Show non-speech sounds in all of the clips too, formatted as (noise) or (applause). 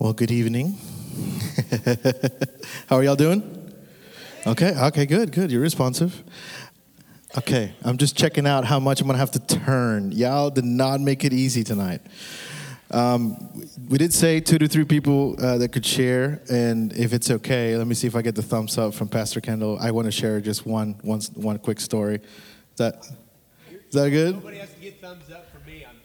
Well, good evening. (laughs) How are y'all doing? Okay, okay, good, good. You're responsive. Okay, I'm just checking out how much I'm gonna have to turn. Y'all did not make it easy tonight. Um, we did say two to three people uh, that could share, and if it's okay, let me see if I get the thumbs up from Pastor Kendall. I want to share just one, one, one quick story. Is that, is that good? Nobody has to get thumbs up for me. I'm.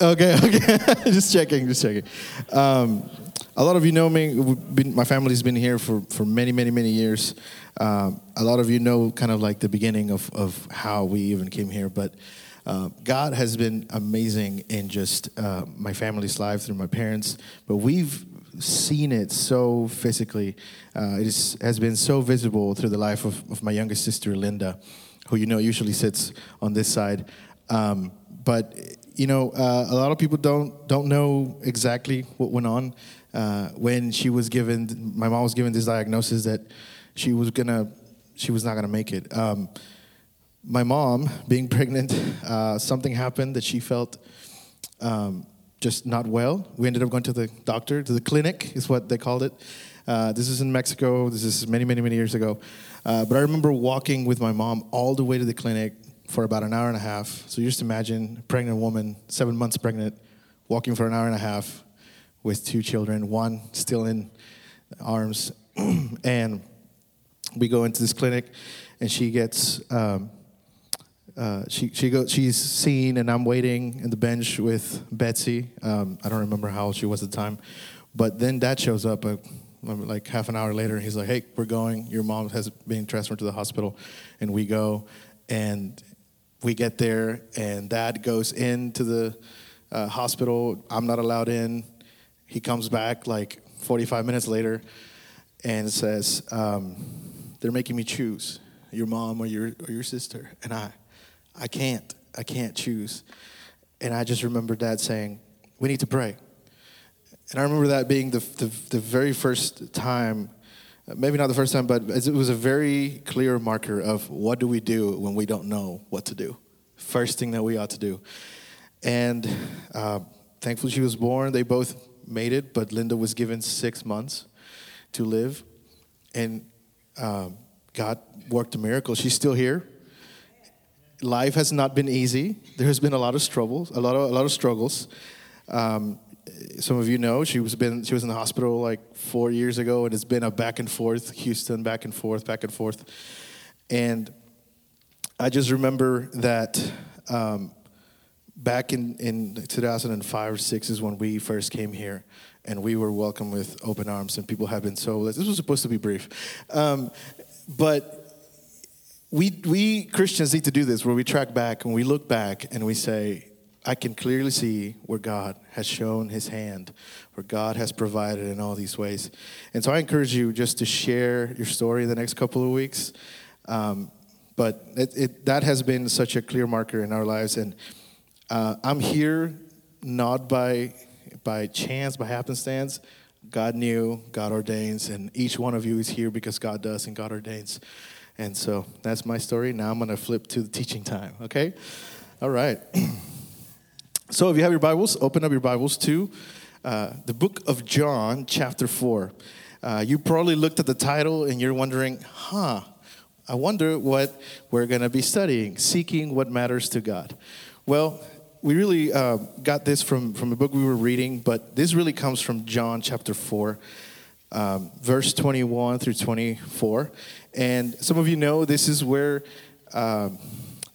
Okay, (laughs) okay. just checking, just checking. Um, a lot of you know me. Been, my family's been here for, for many, many, many years. Um, a lot of you know kind of like the beginning of, of how we even came here. But uh, God has been amazing in just uh, my family's life through my parents. But we've seen it so physically. Uh, it is, has been so visible through the life of, of my youngest sister, Linda, who you know usually sits on this side. Um, but you know, uh, a lot of people don't don't know exactly what went on uh, when she was given. My mom was given this diagnosis that she was gonna, she was not gonna make it. Um, my mom, being (laughs) pregnant, uh, something happened that she felt um, just not well. We ended up going to the doctor, to the clinic, is what they called it. Uh, this is in Mexico. This is many, many, many years ago. Uh, but I remember walking with my mom all the way to the clinic for about an hour and a half. So you just imagine a pregnant woman, seven months pregnant, walking for an hour and a half with two children, one still in arms. (clears throat) and we go into this clinic, and she gets. Um, uh, she she goes she's seen and I'm waiting in the bench with Betsy. Um, I don't remember how old she was at the time, but then Dad shows up uh, like half an hour later. And he's like, "Hey, we're going. Your mom has been transferred to the hospital," and we go, and we get there, and Dad goes into the uh, hospital. I'm not allowed in. He comes back like 45 minutes later, and says, um, "They're making me choose your mom or your or your sister," and I. I can't. I can't choose. And I just remember dad saying, We need to pray. And I remember that being the, the, the very first time, maybe not the first time, but it was a very clear marker of what do we do when we don't know what to do. First thing that we ought to do. And uh, thankfully, she was born. They both made it, but Linda was given six months to live. And um, God worked a miracle. She's still here life has not been easy. There has been a lot of struggles, a lot of a lot of struggles. Um, some of you know she was been she was in the hospital like four years ago, and it's been a back and forth, Houston, back and forth, back and forth. And I just remember that um, back in in 2005 or six is when we first came here, and we were welcomed with open arms, and people have been so. This was supposed to be brief, um, but we, we Christians need to do this where we track back and we look back and we say, I can clearly see where God has shown his hand, where God has provided in all these ways. And so I encourage you just to share your story the next couple of weeks. Um, but it, it, that has been such a clear marker in our lives. And uh, I'm here not by, by chance, by happenstance. God knew, God ordains, and each one of you is here because God does and God ordains. And so that's my story. Now I'm going to flip to the teaching time, okay? All right. (clears throat) so if you have your Bibles, open up your Bibles to uh, the book of John, chapter 4. Uh, you probably looked at the title and you're wondering, huh, I wonder what we're going to be studying, seeking what matters to God. Well, we really uh, got this from, from a book we were reading, but this really comes from John chapter 4, um, verse 21 through 24. And some of you know this is where. Um,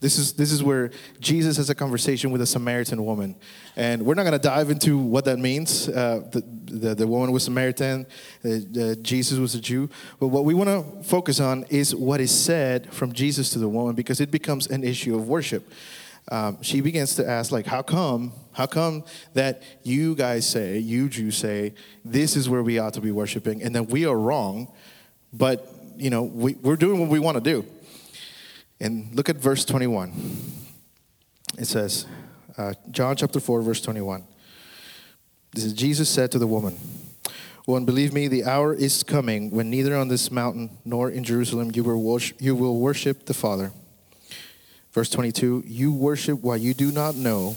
this is, this is where Jesus has a conversation with a Samaritan woman. And we're not going to dive into what that means. Uh, the, the, the, woman was Samaritan, uh, Jesus was a Jew. But what we want to focus on is what is said from Jesus to the woman because it becomes an issue of worship. Um, she begins to ask, like, how come, how come that you guys say, you Jews say, this is where we ought to be worshiping, and that we are wrong, but you know, we, we're doing what we want to do. And look at verse 21. It says, uh, John chapter 4, verse 21. This is Jesus said to the woman, Woman, believe me, the hour is coming when neither on this mountain nor in Jerusalem you will worship, you will worship the Father. Verse 22 You worship what you do not know.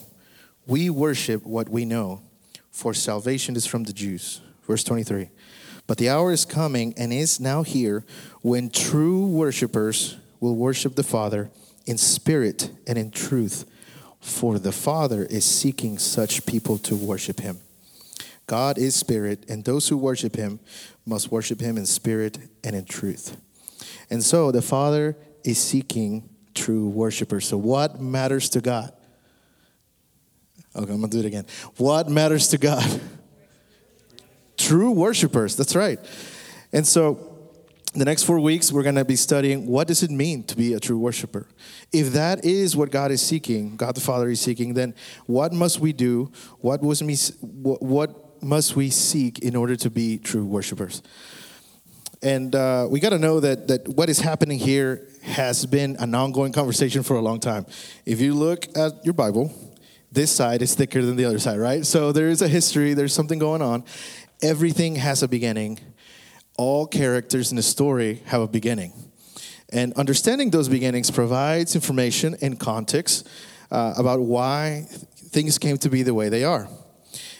We worship what we know, for salvation is from the Jews. Verse 23. But the hour is coming and is now here when true worshipers will worship the Father in spirit and in truth, for the Father is seeking such people to worship him. God is spirit, and those who worship him must worship him in spirit and in truth. And so the Father is seeking true worshipers. So, what matters to God? Okay, I'm gonna do it again. What matters to God? (laughs) True worshipers, that's right. And so, the next four weeks, we're gonna be studying what does it mean to be a true worshiper. If that is what God is seeking, God the Father is seeking, then what must we do? What was me? What must we seek in order to be true worshipers? And uh, we got to know that, that what is happening here has been an ongoing conversation for a long time. If you look at your Bible, this side is thicker than the other side, right? So there is a history, there's something going on. Everything has a beginning. All characters in a story have a beginning. And understanding those beginnings provides information and context uh, about why things came to be the way they are.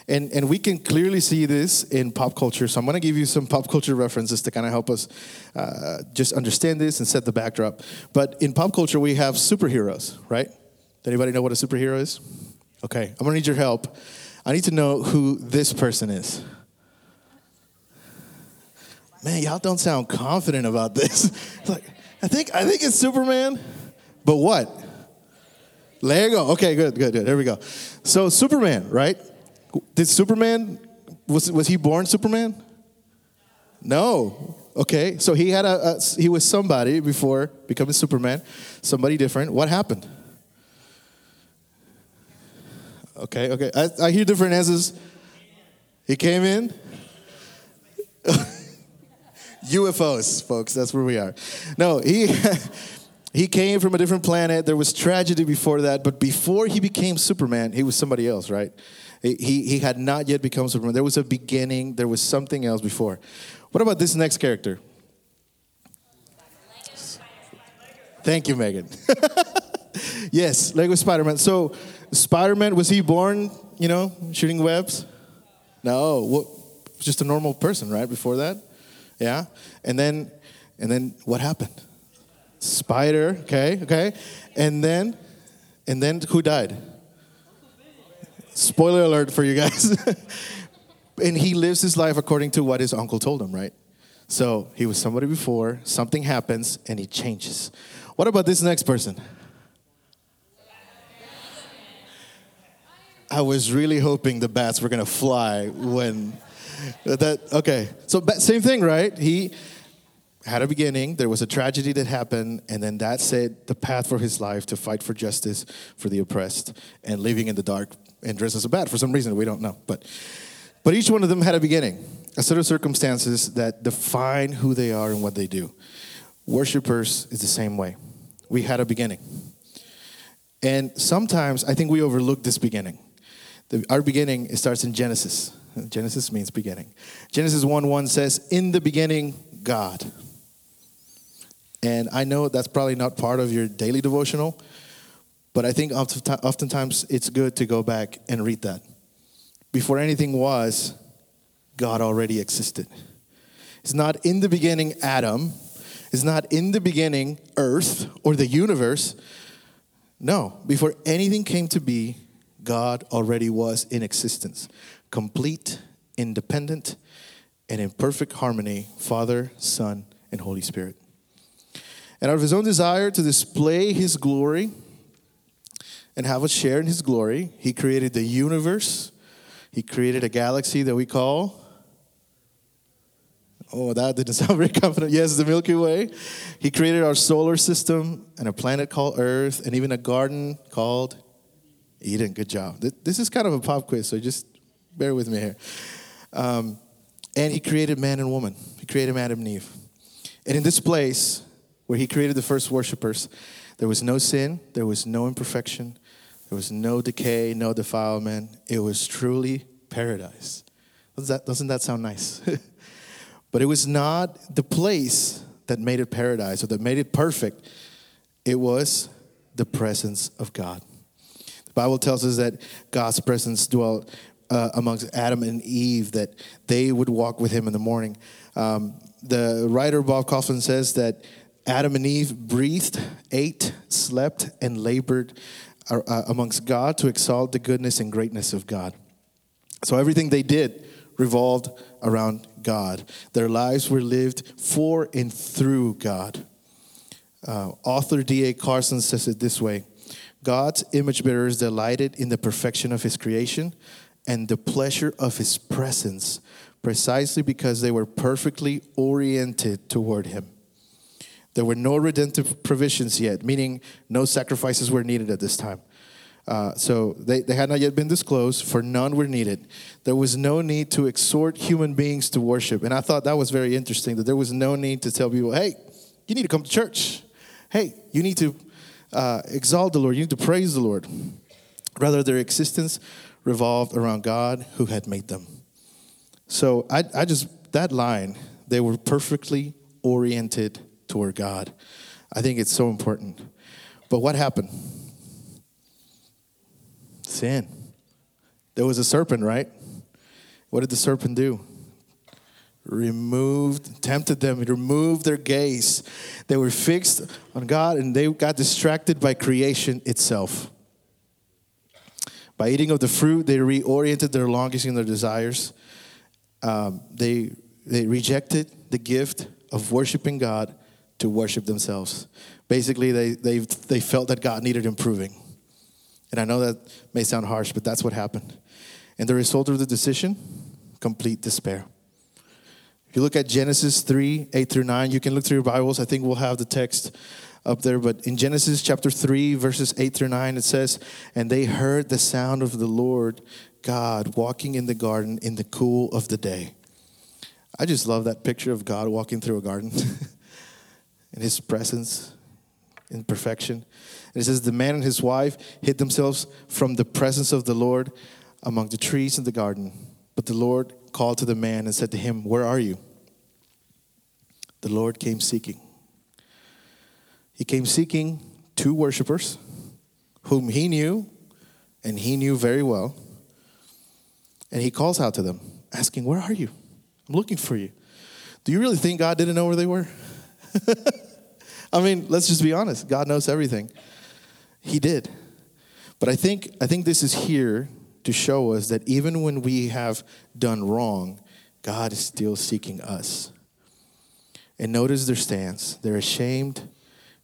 And, and we can clearly see this in pop culture. So I'm going to give you some pop culture references to kind of help us uh, just understand this and set the backdrop. But in pop culture, we have superheroes, right? Does anybody know what a superhero is? Okay, I'm going to need your help. I need to know who this person is. Man, y'all don't sound confident about this. (laughs) Like, I think I think it's Superman, but what? Lego. Okay, good, good, good. There we go. So Superman, right? Did Superman was was he born Superman? No. Okay, so he had a, a he was somebody before becoming Superman, somebody different. What happened? Okay, okay. I, I hear different answers. He came in. (laughs) UFOs, folks. That's where we are. No, he (laughs) he came from a different planet. There was tragedy before that, but before he became Superman, he was somebody else, right? He, he had not yet become Superman. There was a beginning, there was something else before. What about this next character? Thank you, Megan. (laughs) yes, Lego Spider Man. So, Spider Man, was he born, you know, shooting webs? No, what, just a normal person, right? Before that? Yeah. And then, and then what happened? Spider, okay, okay. And then, and then who died? Spoiler alert for you guys. (laughs) and he lives his life according to what his uncle told him, right? So he was somebody before, something happens, and he changes. What about this next person? I was really hoping the bats were gonna fly when that. Okay, so same thing, right? He had a beginning. There was a tragedy that happened, and then that set the path for his life to fight for justice for the oppressed and living in the dark and dressed as a bat for some reason we don't know. But but each one of them had a beginning, a set of circumstances that define who they are and what they do. Worshippers is the same way. We had a beginning. And sometimes I think we overlook this beginning. The, our beginning starts in Genesis. Genesis means beginning. Genesis 1 1 says, In the beginning, God. And I know that's probably not part of your daily devotional, but I think oftentimes it's good to go back and read that. Before anything was, God already existed. It's not in the beginning Adam, it's not in the beginning earth or the universe. No, before anything came to be, God already was in existence, complete, independent, and in perfect harmony Father, Son, and Holy Spirit. And out of his own desire to display his glory, and have us share in his glory. He created the universe. He created a galaxy that we call Oh, that didn't (laughs) sound very confident. Yes, the Milky Way. He created our solar system and a planet called Earth and even a garden called Eden. Good job. This is kind of a pop quiz, so just bear with me here. Um, and he created man and woman. He created Adam and Eve. And in this place where he created the first worshipers, there was no sin, there was no imperfection, there was no decay, no defilement. It was truly paradise. Doesn't that, doesn't that sound nice? (laughs) but it was not the place that made it paradise or that made it perfect. It was the presence of God. The Bible tells us that God's presence dwelt uh, amongst Adam and Eve that they would walk with him in the morning. Um, the writer Bob Kauflin says that Adam and Eve breathed, ate, slept, and labored uh, uh, amongst God to exalt the goodness and greatness of God. So everything they did revolved around God. Their lives were lived for and through God. Uh, author D.A. Carson says it this way God's image bearers delighted in the perfection of his creation and the pleasure of his presence precisely because they were perfectly oriented toward him. There were no redemptive provisions yet, meaning no sacrifices were needed at this time. Uh, so they, they had not yet been disclosed, for none were needed. There was no need to exhort human beings to worship. And I thought that was very interesting that there was no need to tell people, hey, you need to come to church. Hey, you need to uh, exalt the Lord. You need to praise the Lord. Rather, their existence revolved around God who had made them. So I, I just, that line, they were perfectly oriented toward God. I think it's so important. But what happened? Sin. There was a serpent, right? What did the serpent do? Removed, tempted them, it removed their gaze. They were fixed on God and they got distracted by creation itself. By eating of the fruit, they reoriented their longings and their desires. Um, they, they rejected the gift of worshiping God to worship themselves. Basically, they, they, they felt that God needed improving. And I know that may sound harsh, but that's what happened. And the result of the decision complete despair. If you look at Genesis 3 8 through 9, you can look through your Bibles. I think we'll have the text up there. But in Genesis chapter 3, verses 8 through 9, it says, And they heard the sound of the Lord God walking in the garden in the cool of the day. I just love that picture of God walking through a garden (laughs) in his presence, in perfection. And it says, The man and his wife hid themselves from the presence of the Lord among the trees in the garden. But the Lord called to the man and said to him, Where are you? The Lord came seeking. He came seeking two worshipers whom he knew and he knew very well. And he calls out to them, asking, Where are you? I'm looking for you. Do you really think God didn't know where they were? (laughs) I mean, let's just be honest. God knows everything. He did. But I think I think this is here to show us that even when we have done wrong, God is still seeking us. And notice their stance. They're ashamed,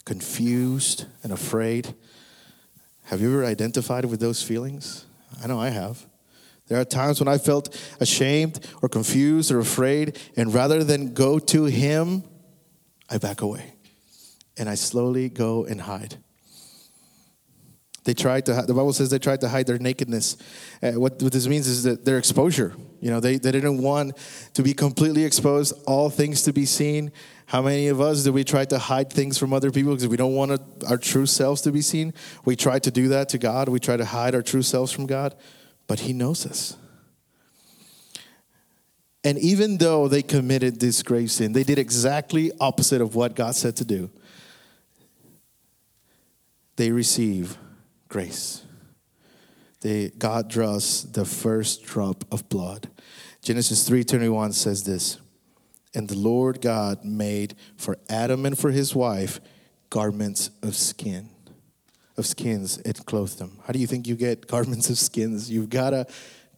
confused, and afraid. Have you ever identified with those feelings? I know I have. There are times when I felt ashamed or confused or afraid, and rather than go to Him, I back away and I slowly go and hide. They tried to, the Bible says they tried to hide their nakedness. Uh, what, what this means is that their exposure. You know, they, they didn't want to be completely exposed, all things to be seen. How many of us do we try to hide things from other people because we don't want our true selves to be seen? We try to do that to God. We try to hide our true selves from God, but He knows us. And even though they committed this grave sin, they did exactly opposite of what God said to do they receive grace. They, God draws the first drop of blood. Genesis 3:21 says this, and the Lord God made for Adam and for his wife garments of skin. Of skins, and clothed them. How do you think you get (laughs) garments of skins? You've got to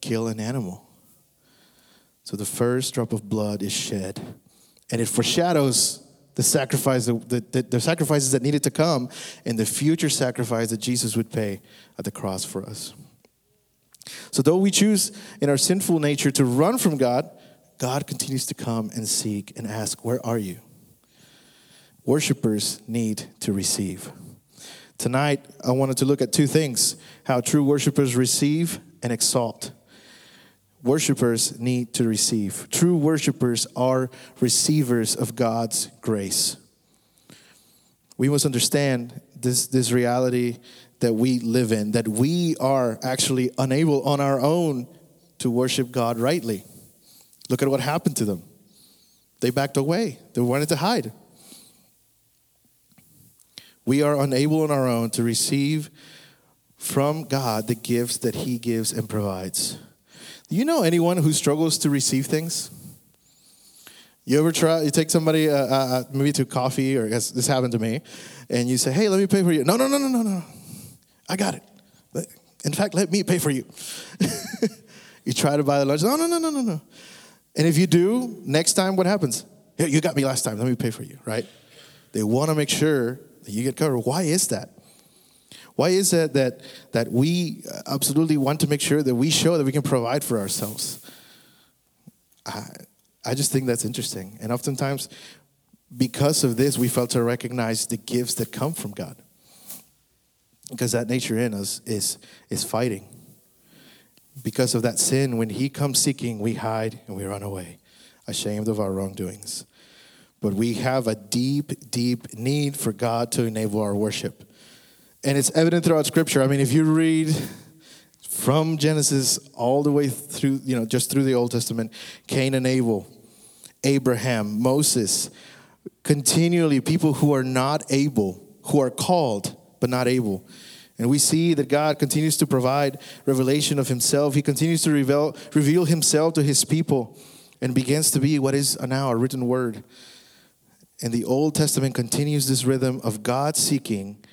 kill an animal. So the first drop of blood is shed, and it foreshadows the sacrifice, the, the, the, sacrifices that needed to come, and the future sacrifice that Jesus would pay at the cross for us. So, though we choose in our sinful nature to run from God, God continues to come and seek and ask, Where are you? Worshippers need to receive. Tonight, I wanted to look at two things how true worshipers receive and exalt worshipers need to receive. True worshipers are receivers of God's grace. We must understand this, this reality that we live in, that we are actually unable on our own to worship God rightly. Look at what happened to them. They backed away, they wanted to hide. We are unable on our own to receive from God the gifts that He gives and provides. Do you know anyone who struggles to receive things? You ever try? You take somebody uh, uh, uh maybe to coffee, or this happened to me, and you say, "Hey, let me pay for you." No, no, no, no, no, no. I got it. In fact, let me pay for you. (laughs) you try to buy the lunch. No, no, no, no, no, no. And if you do, next time, what happens? Here, you got me last time. Let me pay for you, right? They want to make sure that you get covered. Why is that? Why is it that that we absolutely want to make sure that we show that we can provide for ourselves? I, I just think that's interesting. And oftentimes, because of this, we fail to recognize the gifts that come from God. Because that nature in us is, is fighting. Because of that sin, when He comes seeking, we hide and we run away, ashamed of our wrongdoings. But we have a deep, deep need for God to enable our worship. And it's evident throughout Scripture. I mean, if you read from Genesis all the way through, you know, just through the Old Testament, Cain and Abel, Abraham, Moses, continually people who are not able, who are called but not able. And we see that God continues to provide revelation of himself. He continues to reveal, reveal himself to his people and begins to be what is now a written word. And the Old Testament continues this rhythm of God seeking,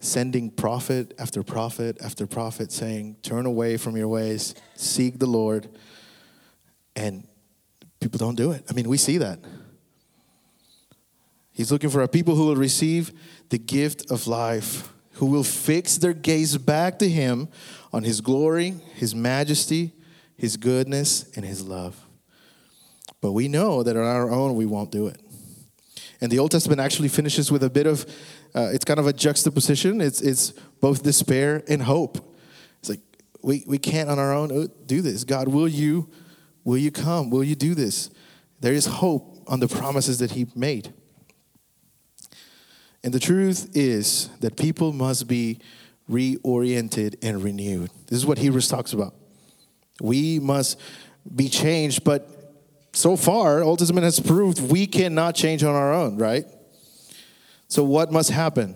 sending prophet after prophet after prophet, saying, Turn away from your ways, seek the Lord. And people don't do it. I mean, we see that. He's looking for a people who will receive the gift of life who will fix their gaze back to Him on His glory, His majesty, His goodness, and His love. But we know that on our own we won't do it. And the Old Testament actually finishes with a bit of, uh, it's kind of a juxtaposition. It's, it's both despair and hope. It's like, we, we can't on our own uh, do this. God, will you, will you come? Will you do this? There is hope on the promises that He made. And the truth is that people must be reoriented and renewed. This is what Hebrews talks about. We must be changed, but so far, Old Testament has proved we cannot change on our own, right? So, what must happen?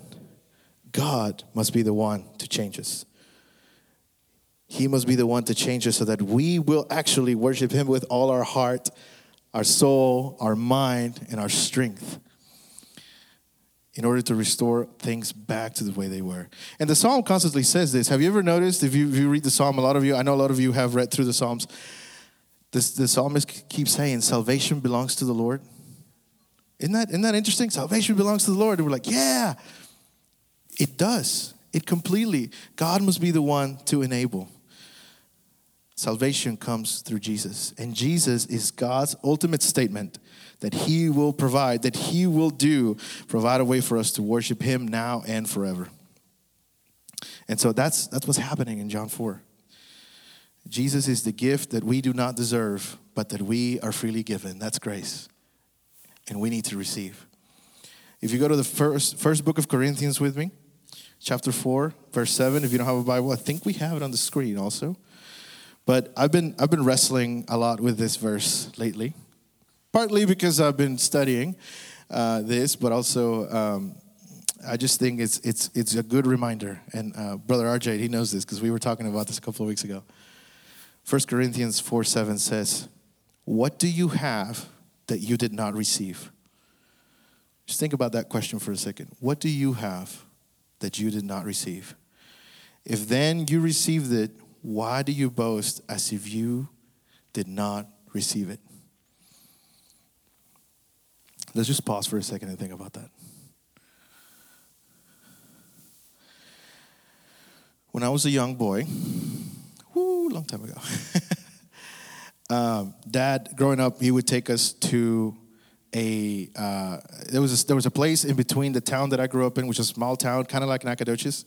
God must be the one to change us. He must be the one to change us so that we will actually worship Him with all our heart, our soul, our mind, and our strength in order to restore things back to the way they were. And the psalm constantly says this. Have you ever noticed, if you, if you read the psalm, a lot of you, I know a lot of you have read through the psalms, this, the psalmist keeps saying, salvation belongs to the Lord. Isn't that, isn't that interesting? Salvation belongs to the Lord. And we're like, yeah, it does. It completely. God must be the one to enable. Salvation comes through Jesus. And Jesus is God's ultimate statement that He will provide, that He will do, provide a way for us to worship Him now and forever. And so that's, that's what's happening in John 4. Jesus is the gift that we do not deserve, but that we are freely given. That's grace. And we need to receive. If you go to the first, first book of Corinthians with me, chapter 4, verse 7, if you don't have a Bible, I think we have it on the screen also. But I've been, I've been wrestling a lot with this verse lately partly because I've been studying uh, this, but also um, I just think it's it's it's a good reminder. And uh, Brother RJ, he knows this because we were talking about this a couple of weeks ago. 1 Corinthians 4 7 says, What do you have that you did not receive? Just think about that question for a second. What do you have that you did not receive? If then you received it, why do you boast as if you did not receive it? Let's just pause for a second and think about that. When I was a young boy, whoo, long time ago, (laughs) um, dad, growing up, he would take us to a uh, there was a, there was a place in between the town that I grew up in, which is a small town, kind of like Nacogdoches,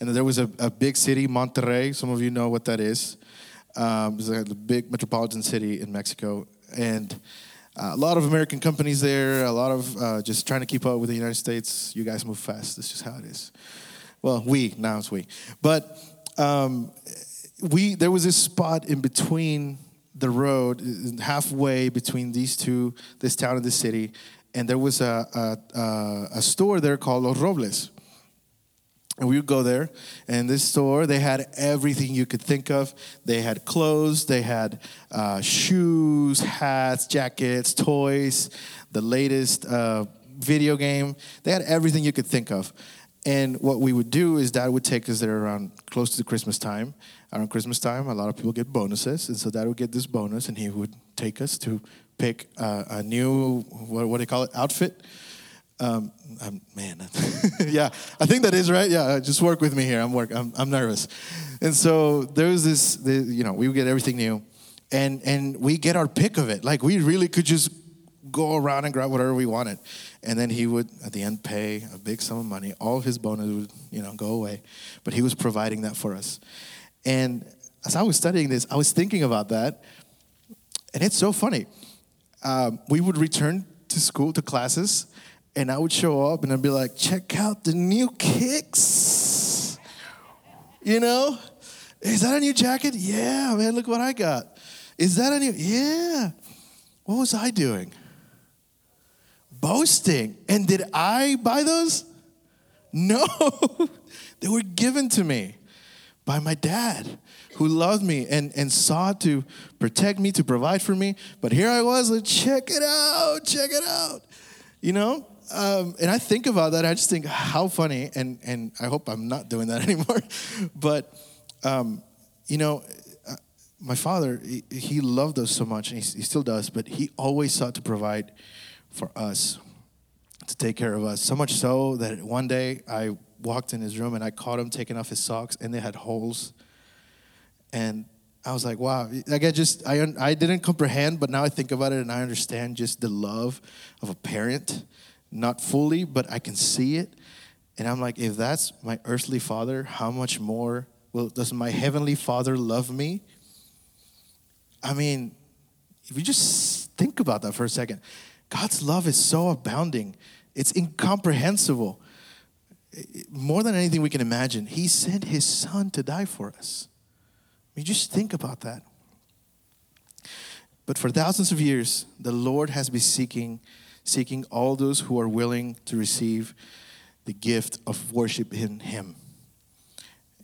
and there was a, a, big city, Monterrey. Some of you know what that is. Um, it's a big metropolitan city in Mexico, and uh, a lot of American companies there, a lot of uh, just trying to keep up with the United States. You guys move fast. That's just how it is. Well, we, now it's we. But um, we, there was this spot in between the road, halfway between these two, this town and this city, and there was a, a, a store there called Los Robles. And we would go there, and this store, they had everything you could think of. They had clothes, they had uh, shoes, hats, jackets, toys, the latest uh, video game. They had everything you could think of. And what we would do is Dad would take us there around close to the Christmas time. Around Christmas time, a lot of people get bonuses, and so Dad would get this bonus, and he would take us to pick uh, a new what, what do you call it outfit um, I'm, man, (laughs) yeah, I think that is right. Yeah, just work with me here. I'm work. I'm, I'm nervous, and so there was this. The, you know, we would get everything new, and and we get our pick of it. Like we really could just go around and grab whatever we wanted, and then he would at the end pay a big sum of money. All of his bonus would you know go away, but he was providing that for us. And as I was studying this, I was thinking about that, and it's so funny. Um, we would return to school to classes and I would show up and I'd be like, check out the new kicks. You know? Is that a new jacket? Yeah, man, look what I got. Is that a new? Yeah. What was I doing? Boasting. And did I buy those? No. (laughs) they were given to me by my dad who loved me and, and sought to protect me, to provide for me. But here I was, like, check it out, check it out. You know? Um, and I think about that. I just think how funny, and and I hope I'm not doing that (laughs) anymore. but um, you know, uh, my father he, he, loved us so much, and he, he still does. But he always sought to provide for us, to take care of us. So much so that one day I walked in his room and I caught him taking off his socks, and they had holes. And I was like, wow. Like I just I I didn't comprehend, but now I think about it and I understand just the love of a parent not fully, but I can see it. And I'm like, if that's my earthly father, how much more will does my heavenly father love me? I mean, if you just think about that for a second, God's love is so abounding. It's incomprehensible. More than anything we can imagine, He sent His Son to die for us. I mean, just think about that. But for thousands of years, the Lord has been seeking seeking all those who are willing to receive the gift of worship in Him.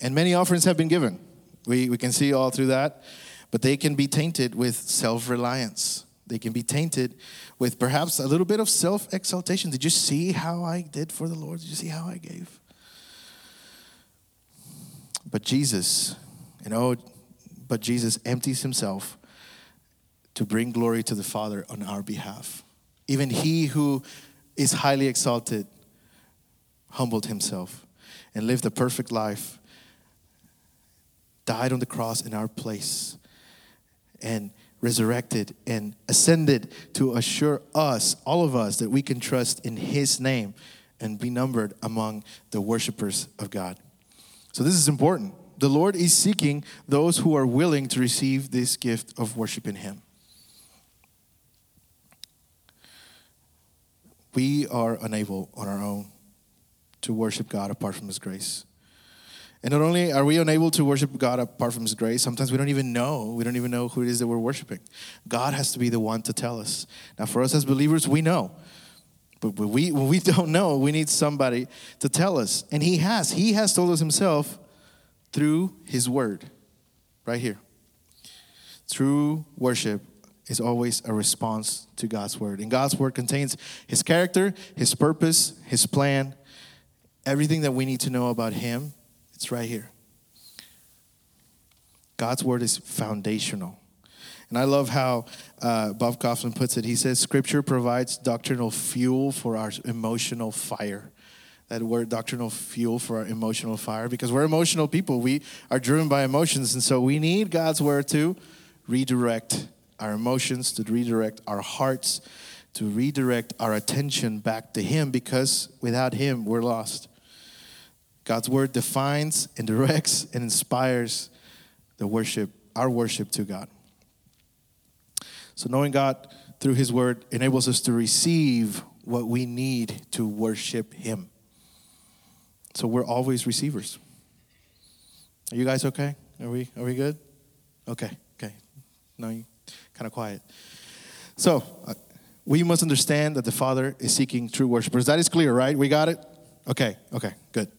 And many offerings have been given. We, we can see all through that, but they can be tainted with self reliance. They can be tainted with perhaps a little bit of self exaltation. Did you see how I did for the Lord? Did you see how I gave? But Jesus, you know, but Jesus empties himself to bring glory to the Father on our behalf. Even he who is highly exalted humbled himself and lived a perfect life, died on the cross in our place, and resurrected and ascended to assure us, all of us, that we can trust in his name and be numbered among the worshipers of God. So, this is important. The Lord is seeking those who are willing to receive this gift of worshiping him. We are unable on our own to worship God apart from His grace. And not only are we unable to worship God apart from His grace, sometimes we don't even know. We don't even know who it is that we're worshiping. God has to be the one to tell us. Now, for us as believers, we know. But we, when we (laughs) don't know, we need somebody to tell us. And He has. He has told us Himself through His Word, right here. Through worship is always a response to God's word. And God's word contains his character, his purpose, his plan, everything that we need to know about him. It's right here. God's word is foundational. And I love how uh, Bob Kauflin puts it. He says, Scripture provides doctrinal fuel for our emotional fire. That word, doctrinal fuel for our emotional fire, because we're emotional people. We are driven by emotions. And so we need God's word to redirect our emotions, to redirect our hearts, to redirect our attention back to Him because without Him, we're lost. God's word defines and directs and inspires the worship, our worship to God. So, knowing God through His word enables us to receive what we need to worship Him. So, we're always receivers. Are you guys okay? Are we, are we good? Okay, okay. No, you kind of quiet. So, uh, we must understand that the Father is seeking true worshipers. That is clear, right? We got it? Okay, okay, good.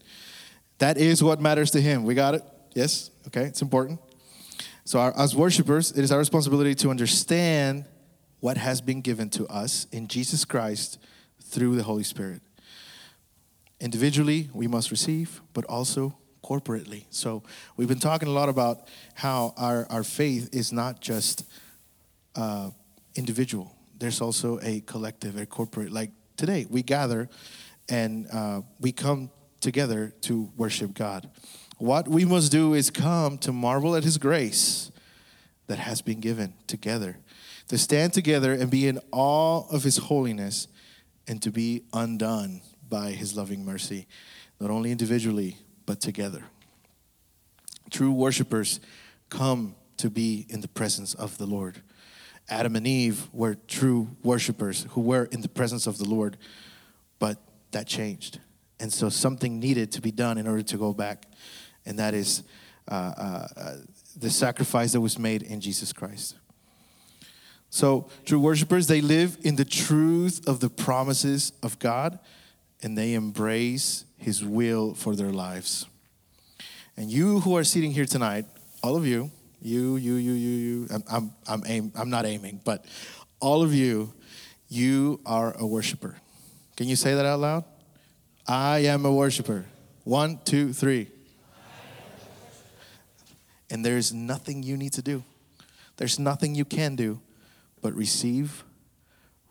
That is what matters to Him. We got it? Yes? Okay, it's important. So, our, as worshipers, it is our responsibility to understand what has been given to us in Jesus Christ through the Holy Spirit. Individually, we must receive, but also corporately. So, we've been talking a lot about how our, our faith is not just uh, individual, there's also a collective, a corporate. Like today, we gather and uh, we come together to worship God. What we must do is come to marvel at His grace that has been given together, to stand together and be in awe of His holiness, and to be undone by His loving mercy, not only individually, but together. True worshipers come to be in the presence of the Lord. Adam and Eve were true worshipers who were in the presence of the Lord, but that changed. And so something needed to be done in order to go back, and that is uh, uh, the sacrifice that was made in Jesus Christ. So, true worshipers, they live in the truth of the promises of God and they embrace His will for their lives. And you who are sitting here tonight, all of you, you, you, you, you, you, I'm, I'm, I'm, aim, I'm not aiming, but all of you, you are a worshiper. Can you say that out loud? I am a worshiper. One, two, three. And there's nothing you need to do. There's nothing you can do but receive,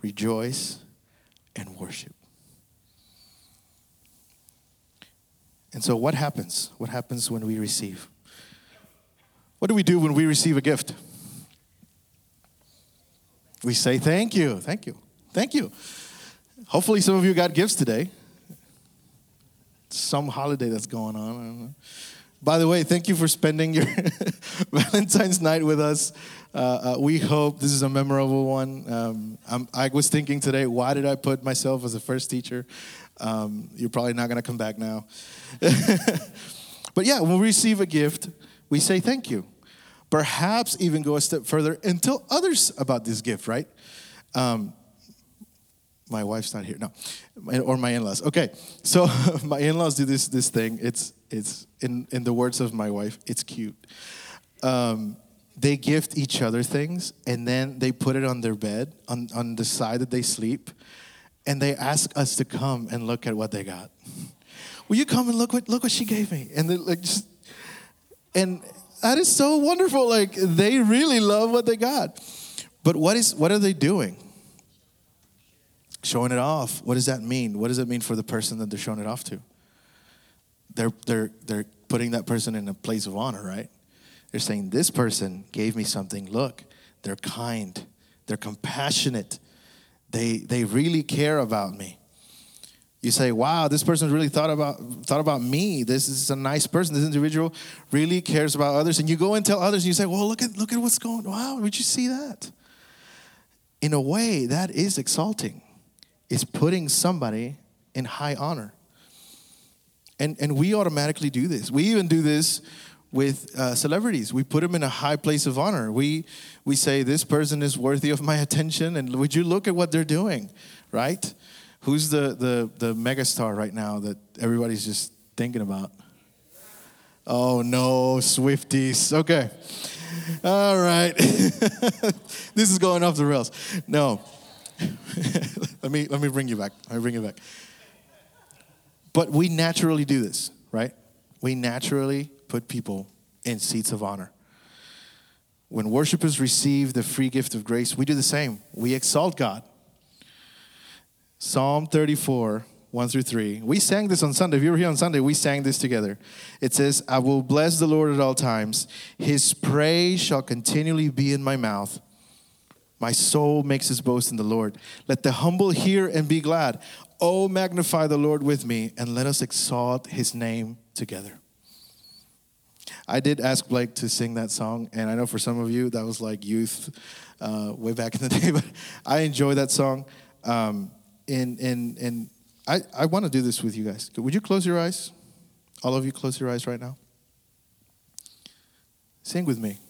rejoice, and worship. And so, what happens? What happens when we receive? What do we do when we receive a gift? We say, Thank you, thank you, thank you. Hopefully, some of you got gifts today. Some holiday that's going on. By the way, thank you for spending your (laughs) Valentine's night with us. Uh, uh, we hope this is a memorable one. Um, i was thinking today, why did I put myself as a first teacher? Um, you're probably not going to come back now. (laughs) but yeah, when we receive a gift, we say thank you. Perhaps even go a step further and tell others about this gift, right? Um, my wife's not here, no, or my in-laws. Okay, so (laughs) my in-laws do this this thing. It's it's in in the words of my wife, it's cute. Um, they gift each other things, and then they put it on their bed on on the side that they sleep, and they ask us to come and look at what they got. (laughs) Will you come and look what look what she gave me? And they like just and that is so wonderful. Like they really love what they got. But what is what are they doing? Showing it off. What does that mean? What does it mean for the person that they're showing it off to? They're they're they're putting that person in a place of honor, right? They're saying, This person gave me something. Look, they're kind, they're compassionate, they they really care about me you say, wow, this person really thought about thought about me. This is a nice person. This individual really cares about others. And you go and tell others, and you say, well, look at look at what's going. Wow, would you see that? In a way, that is exalting. It's putting somebody in high honor. And and we automatically do this. We even do this with uh, celebrities. We put them in a high place of honor. We we say this person is worthy of my attention. And would you look at what they're doing, right? Who's the, the, the megastar right now that everybody's just thinking about? Oh no, Swifties. Okay. All right. (laughs) this is going off the rails. No. (laughs) let me let me bring you back. Me bring you back. But we naturally do this, right? We naturally put people in seats of honor. When worshipers receive the free gift of grace, we do the same. We exalt God. Psalm 34, 1 through 3. We sang this on Sunday. If you were here on Sunday, we sang this together. It says, I will bless the Lord at all times. His praise shall continually be in my mouth. My soul makes its boast in the Lord. Let the humble hear and be glad. Oh, magnify the Lord with me, and let us exalt his name together. I did ask Blake to sing that song, and I know for some of you that was like youth uh, way back in the (laughs) day, but I enjoy that song. Um, and and and I, I want to do this with you guys. Would you close your eyes? All of you close your eyes right now. Sing with me.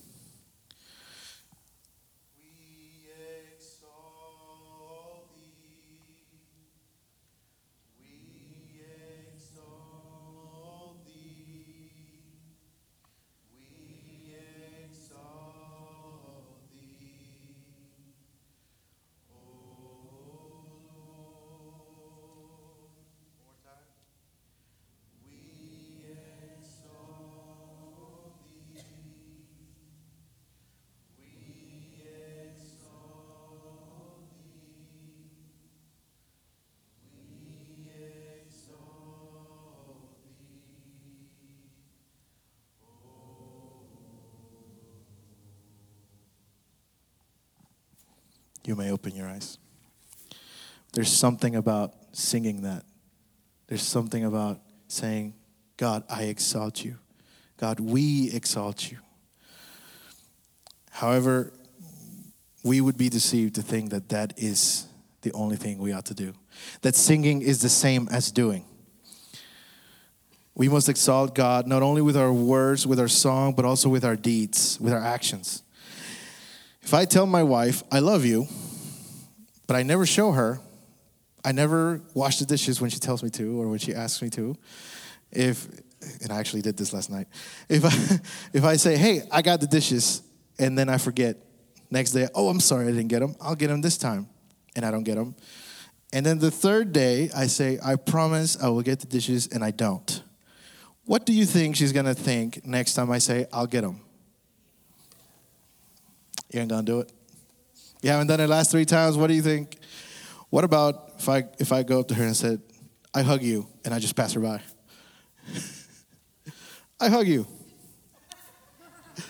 You may open your eyes. There's something about singing that. There's something about saying, God, I exalt you. God, we exalt you. However, we would be deceived to think that that is the only thing we ought to do, that singing is the same as doing. We must exalt God not only with our words, with our song, but also with our deeds, with our actions. If I tell my wife, I love you, but I never show her, I never wash the dishes when she tells me to or when she asks me to, if, and I actually did this last night, (laughs) if I, if I say, hey, I got the dishes, and then I forget, next day, oh, I'm sorry I didn't get them, I'll get them this time, and I don't get them. And then the third day, I say, I promise I will get the dishes, and I don't. What do you think she's gonna think next time I say, I'll get them? You ain't gonna do it? You haven't done it last three times. What do you think? What about if I if I go up to her and said, I hug you, and I just pass her by? (laughs) I hug you. (laughs)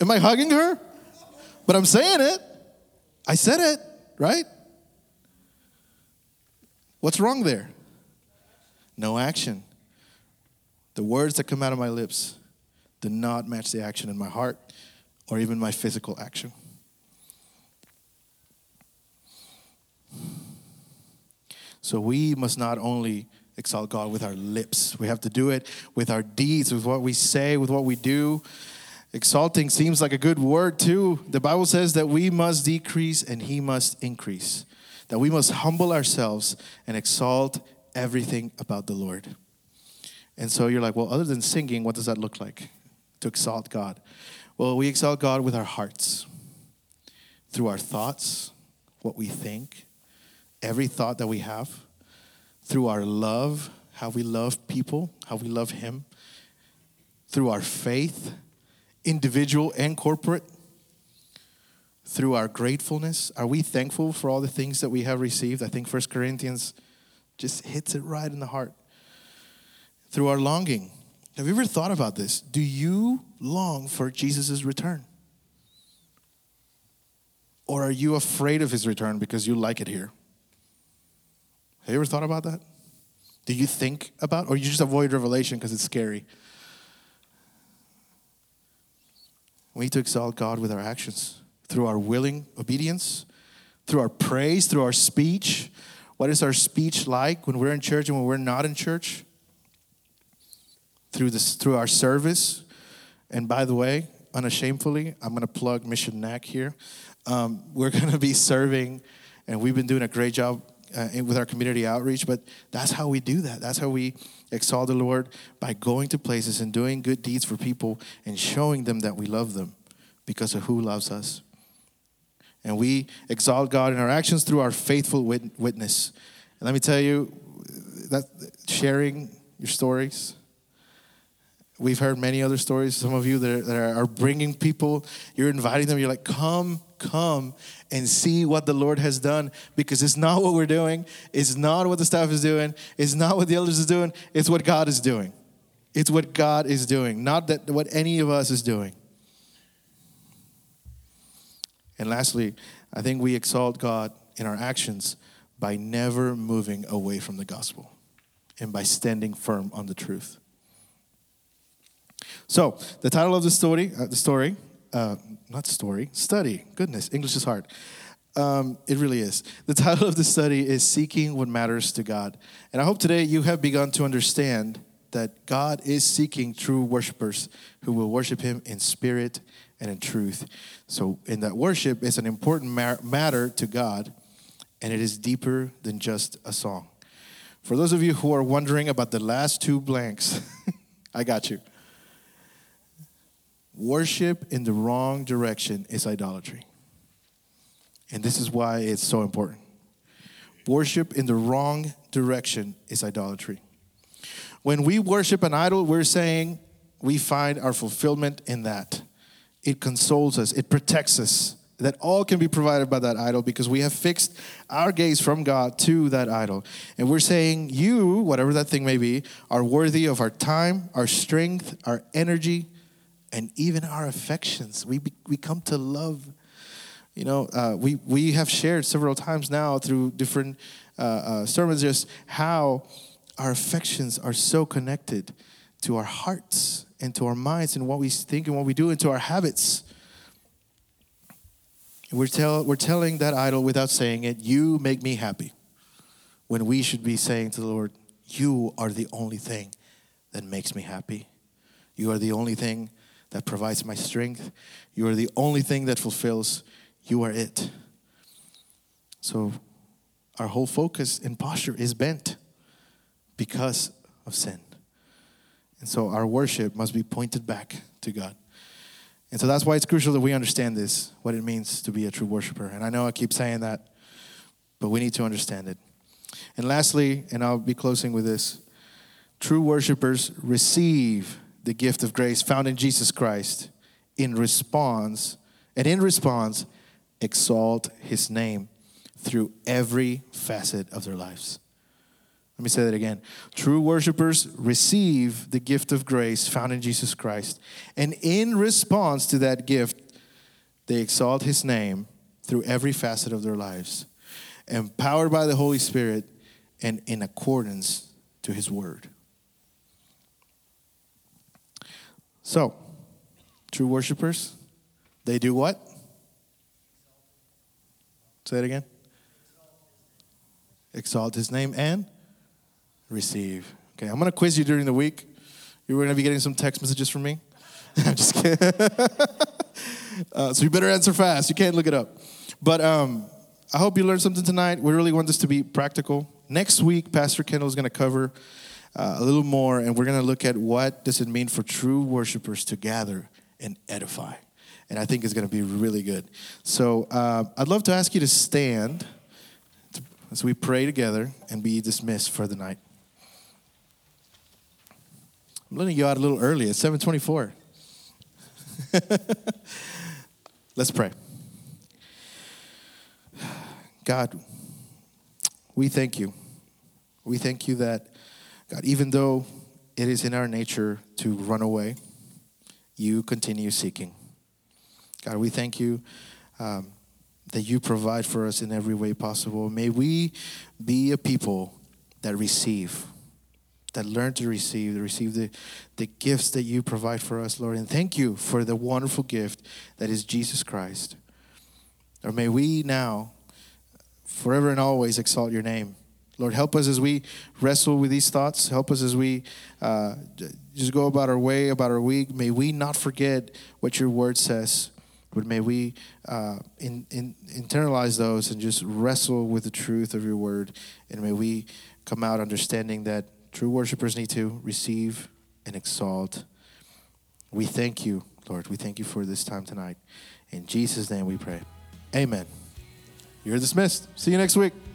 Am I hugging her? But I'm saying it. I said it, right? What's wrong there? No action. The words that come out of my lips do not match the action in my heart or even my physical action. So we must not only exalt God with our lips, we have to do it with our deeds, with what we say, with what we do. Exalting seems like a good word too. The Bible says that we must decrease and He must increase, that we must humble ourselves and exalt everything about the Lord. And so you're like, well, other than singing, what does that look like to exalt God? Well, we exalt God with our hearts, through our thoughts, what we think, every thought that we have, through our love, how we love people, how we love Him, through our faith, individual and corporate, through our gratefulness. Are we thankful for all the things that we have received? I think First Corinthians just hits it right in the heart through our longing. Have you ever thought about this? Do you long for Jesus' return? Or are you afraid of his return because you like it here? Have you ever thought about that? Do you think about, or you just avoid revelation because it's scary? We need to exalt God with our actions, through our willing obedience, through our praise, through our speech. What is our speech like when we're in church and when we're not in church? Through this through our service. And by the way, unashamedly, I'm going to plug Mission NAC here. Um, we're (laughs) going to be serving, and we've been doing a great job uh, with our community outreach. But that's how we do that. That's how we exalt the Lord by going to places and doing good deeds for people and showing them that we love them because of who loves us. And we exalt God in our actions through our faithful wit- witness. And let me tell you, that sharing your stories We've heard many other stories. Some of you that are, that are bringing people, you're inviting them. You're like, come, come and see what the Lord has done because it's not what we're doing. It's not what the staff is doing. It's not what the elders is doing. It's what God is doing. It's what God is doing, not that what any of us is doing. And lastly, I think we exalt God in our actions by never moving away from the gospel and by standing firm on the truth. So the title of the story, uh, the story, uh, not story, study. Goodness, English is hard. Um, it really is. The title of the study is Seeking What Matters to God. And I hope today you have begun to understand that God is seeking true worshipers who will worship Him in spirit and in truth. So, in that worship is an important matter to God, and it is deeper than just a song. For those of you who are wondering about the last two blanks, (laughs) I got you. Worship in the wrong direction is idolatry. And this is why it's so important. Worship in the wrong direction is idolatry. When we worship an idol, we're saying we find our fulfillment in that. It consoles us, it protects us. That all can be provided by that idol because we have fixed our gaze from God to that idol. And we're saying, You, whatever that thing may be, are worthy of our time, our strength, our energy, and even our affections. We, we come to love. You know, uh, we, we have shared several times now through different uh, uh, sermons just how our affections are so connected to our hearts and to our minds and what we think and what we do and to our habits. We're, tell, we're telling that idol without saying it, You make me happy. When we should be saying to the Lord, You are the only thing that makes me happy. You are the only thing that provides my strength. You are the only thing that fulfills. You are it. So our whole focus and posture is bent because of sin. And so our worship must be pointed back to God. And so that's why it's crucial that we understand this, what it means to be a true worshiper. And I know I keep saying that, but we need to understand it. And lastly, and I'll be closing with this true worshipers receive the gift of grace found in Jesus Christ in response, and in response, exalt his name through every facet of their lives. Let me say that again. True worshipers receive the gift of grace found in Jesus Christ, and in response to that gift, they exalt his name through every facet of their lives, empowered by the Holy Spirit and in accordance to his word. So, true worshipers, they do what? Say it again. Exalt his name and receive. Okay, I'm to quiz you during the week. You're to be getting some text messages from me. (laughs) I'm just kidding. (laughs) uh, so you better answer fast. You can't look it up. But um, I hope you learned something tonight. We really want this to be practical. Next week, Pastor Kendall is to cover uh, a little more, and we're going to look at what does it mean for true worshipers to gather and edify. And I think it's going to be really good. So uh, I'd love to ask you to stand as we pray together and be dismissed for the night. I'm letting you out a little early. It's 724. (laughs) Let's pray. God, we thank you. We thank you that, God, even though it is in our nature to run away, you continue seeking. God, we thank you um, that you provide for us in every way possible. May we be a people that receive that learn to receive, receive the, the gifts that you provide for us, Lord. And thank you for the wonderful gift that is Jesus Christ. Or may we now, forever and always, exalt your name. Lord, help us as we wrestle with these thoughts. Help us as we uh, just go about our way, about our week. May we not forget what your word says, but may we uh, in, in, internalize those and just wrestle with the truth of your word. And may we come out understanding that True worshipers need to receive and exalt. We thank you, Lord. We thank you for this time tonight. In Jesus' name we pray. Amen. You're dismissed. See you next week.